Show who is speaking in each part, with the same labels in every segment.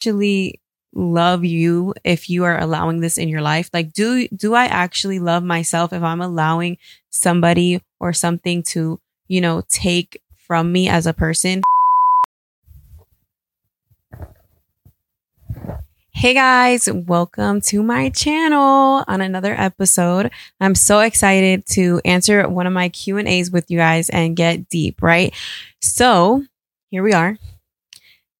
Speaker 1: actually love you if you are allowing this in your life? Like, do, do I actually love myself if I'm allowing somebody or something to, you know, take from me as a person? Hey guys, welcome to my channel on another episode. I'm so excited to answer one of my Q&As with you guys and get deep, right? So, here we are.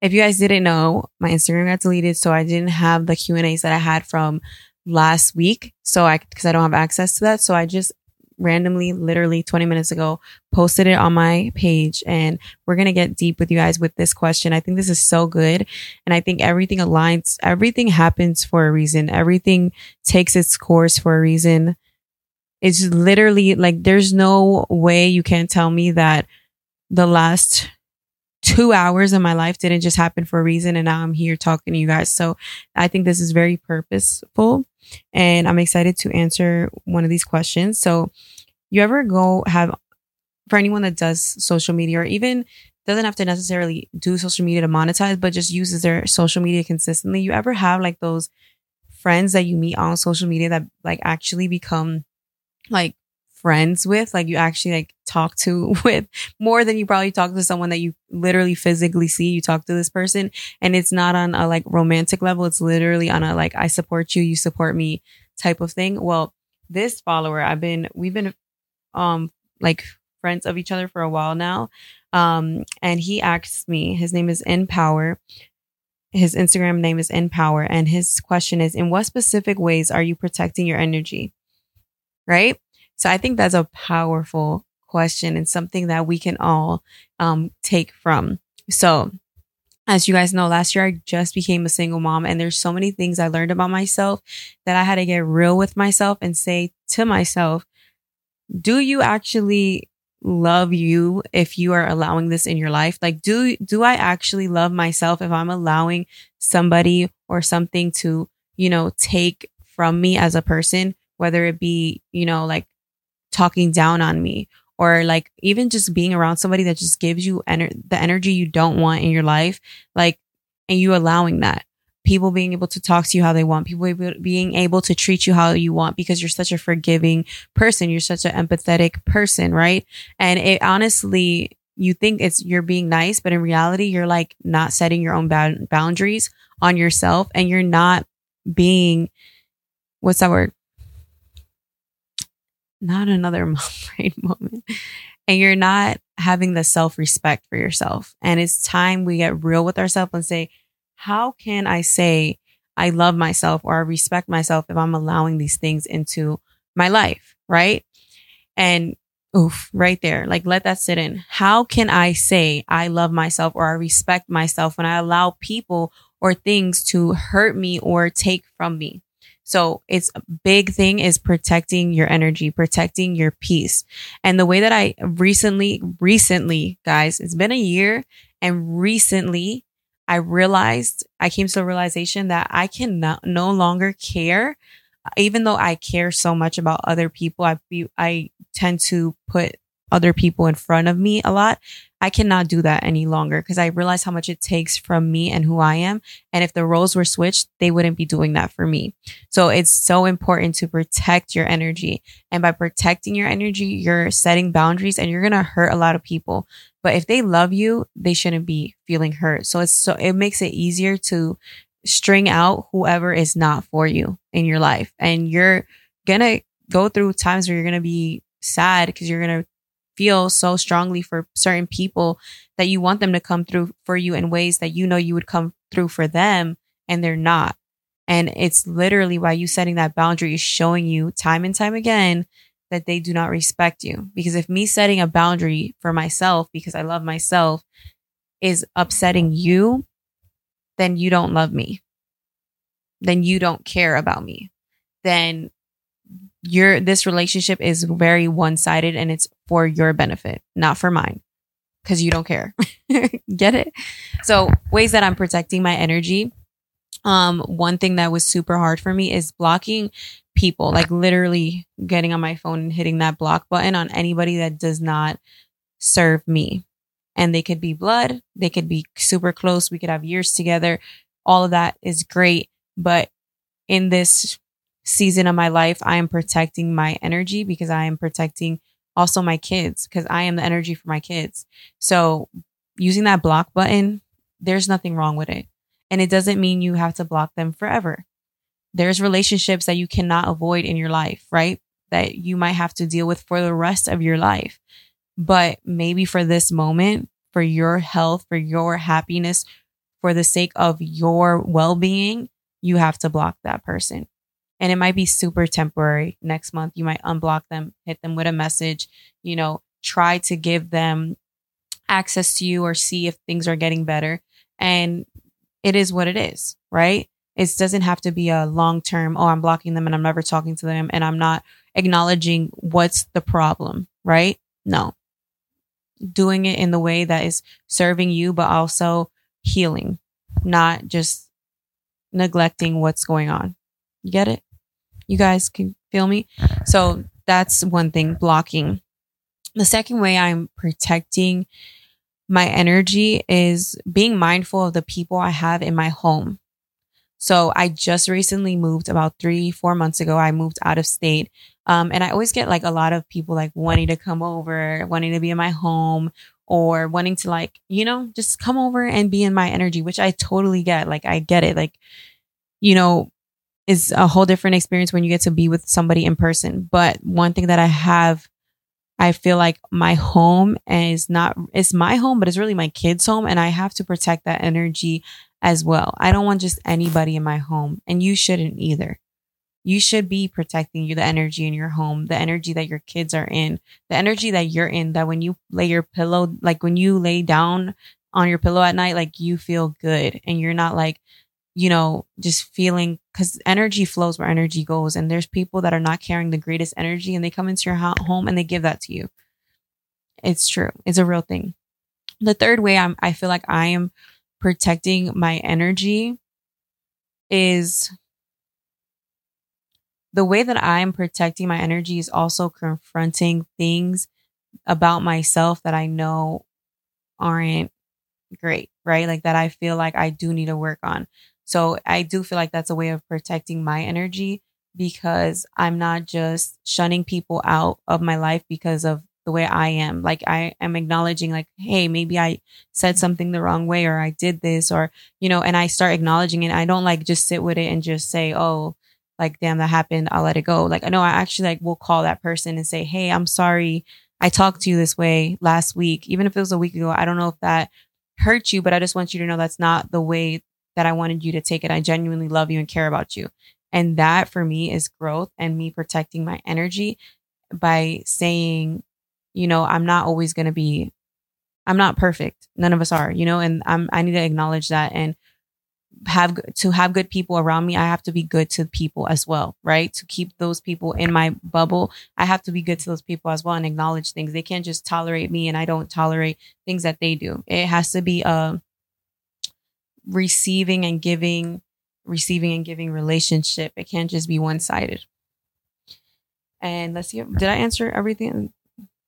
Speaker 1: If you guys didn't know, my Instagram got deleted, so I didn't have the Q&As that I had from last week. So I cuz I don't have access to that, so I just randomly, literally 20 minutes ago, posted it on my page. And we're to get deep with you guys with this question. I think this is so good. And I think everything aligns, everything happens for a reason. Everything takes its course for a reason. It's literally like there's no way you can tell me that the last two hours of my life didn't just happen for a reason. And now I'm here talking to you guys. So I think this is very purposeful and I'm excited to answer one of these questions. So you ever go have for anyone that does social media or even doesn't have to necessarily do social media to monetize, but just uses their social media consistently. You ever have like those friends that you meet on social media that like actually become like friends with, like you actually like talk to with more than you probably talk to someone that you literally physically see. You talk to this person and it's not on a like romantic level. It's literally on a like, I support you, you support me type of thing. Well, this follower, I've been, we've been, um, like friends of each other for a while now. Um, and he asked me, his name is In Power. His Instagram name is In Power. And his question is, in what specific ways are you protecting your energy? Right? So I think that's a powerful question and something that we can all um, take from. So, as you guys know, last year I just became a single mom, and there's so many things I learned about myself that I had to get real with myself and say to myself, do you actually love you if you are allowing this in your life? Like, do, do I actually love myself if I'm allowing somebody or something to, you know, take from me as a person, whether it be, you know, like talking down on me or like even just being around somebody that just gives you ener- the energy you don't want in your life like and you allowing that. People being able to talk to you how they want people being able to treat you how you want because you're such a forgiving person you're such an empathetic person right? And it honestly you think it's you're being nice but in reality you're like not setting your own boundaries on yourself and you're not being what's that word not another mom brain moment. And you're not having the self respect for yourself. And it's time we get real with ourselves and say, how can I say I love myself or I respect myself if I'm allowing these things into my life? Right. And oof, right there. Like let that sit in. How can I say I love myself or I respect myself when I allow people or things to hurt me or take from me? So it's a big thing is protecting your energy, protecting your peace. And the way that I recently, recently, guys, it's been a year and recently I realized, I came to the realization that I can no, no longer care. Even though I care so much about other people, I, I tend to put other people in front of me a lot. I cannot do that any longer because I realize how much it takes from me and who I am. And if the roles were switched, they wouldn't be doing that for me. So it's so important to protect your energy. And by protecting your energy, you're setting boundaries and you're going to hurt a lot of people. But if they love you, they shouldn't be feeling hurt. So it's so, it makes it easier to string out whoever is not for you in your life. And you're going to go through times where you're going to be sad because you're going to feel so strongly for certain people that you want them to come through for you in ways that you know you would come through for them and they're not. And it's literally why you setting that boundary is showing you time and time again that they do not respect you. Because if me setting a boundary for myself because I love myself is upsetting you, then you don't love me. Then you don't care about me. Then your this relationship is very one-sided and it's for your benefit, not for mine cuz you don't care. Get it? So, ways that I'm protecting my energy. Um one thing that was super hard for me is blocking people, like literally getting on my phone and hitting that block button on anybody that does not serve me. And they could be blood, they could be super close, we could have years together, all of that is great. But in this season of my life, I am protecting my energy because I am protecting also my kids because I am the energy for my kids. So using that block button, there's nothing wrong with it. And it doesn't mean you have to block them forever. There's relationships that you cannot avoid in your life, right? That you might have to deal with for the rest of your life. But maybe for this moment, for your health, for your happiness, for the sake of your well being, you have to block that person. And it might be super temporary. Next month, you might unblock them, hit them with a message, you know, try to give them access to you or see if things are getting better. And it is what it is, right? It doesn't have to be a long term, oh, I'm blocking them and I'm never talking to them and I'm not acknowledging what's the problem, right? No. Doing it in the way that is serving you, but also healing, not just neglecting what's going on. You get it? You guys can feel me? So that's one thing, blocking. The second way I'm protecting my energy is being mindful of the people I have in my home. So I just recently moved about three, four months ago. I moved out of state. Um, and I always get like a lot of people like wanting to come over, wanting to be in my home or wanting to like, you know, just come over and be in my energy, which I totally get. Like I get it. Like, you know, is a whole different experience when you get to be with somebody in person. But one thing that I have I feel like my home is not, it's my home, but it's really my kids' home. And I have to protect that energy as well. I don't want just anybody in my home and you shouldn't either. You should be protecting you, the energy in your home, the energy that your kids are in, the energy that you're in, that when you lay your pillow, like when you lay down on your pillow at night, like you feel good and you're not like, you know, just feeling because energy flows where energy goes. And there's people that are not carrying the greatest energy and they come into your home and they give that to you. It's true. It's a real thing. The third way I'm, I feel like I am protecting my energy is the way that I'm protecting my energy is also confronting things about myself that I know aren't great, right? Like that I feel like I do need to work on. So I do feel like that's a way of protecting my energy because I'm not just shunning people out of my life because of the way I am. Like I am acknowledging like, Hey, maybe I said something the wrong way or I did this or, you know, and I start acknowledging it. I don't like just sit with it and just say, Oh, like, damn, that happened. I'll let it go. Like, I know I actually like will call that person and say, Hey, I'm sorry. I talked to you this way last week. Even if it was a week ago, I don't know if that hurt you, but I just want you to know that's not the way that I wanted you to take it. I genuinely love you and care about you. And that for me is growth and me protecting my energy by saying, you know, I'm not always going to be, I'm not perfect. None of us are, you know, and I'm, I need to acknowledge that and have to have good people around me. I have to be good to people as well, right? To keep those people in my bubble, I have to be good to those people as well and acknowledge things. They can't just tolerate me and I don't tolerate things that they do. It has to be a, receiving and giving, receiving and giving relationship. It can't just be one sided. And let's see, did I answer everything?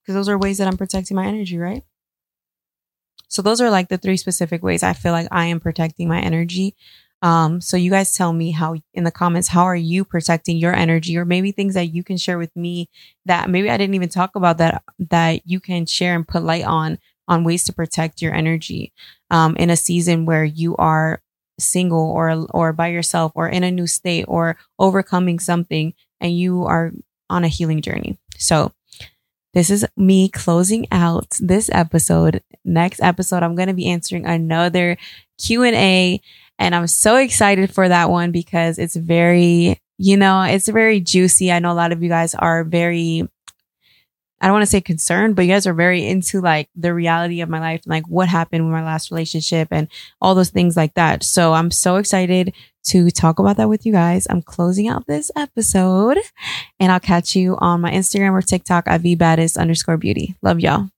Speaker 1: Because those are ways that I'm protecting my energy, right? So those are like the three specific ways I feel like I am protecting my energy. Um, so you guys tell me how in the comments, how are you protecting your energy or maybe things that you can share with me that maybe I didn't even talk about that, that you can share and put light on on ways to protect your energy um, in a season where you are single or or by yourself or in a new state or overcoming something and you are on a healing journey. So this is me closing out this episode. Next episode I'm going to be answering another Q&A and I'm so excited for that one because it's very, you know, it's very juicy. I know a lot of you guys are very I don't want to say concerned, but you guys are very into like the reality of my life, like what happened with my last relationship and all those things like that. So I'm so excited to talk about that with you guys. I'm closing out this episode and I'll catch you on my Instagram or TikTok at vbaddest underscore beauty. Love y'all.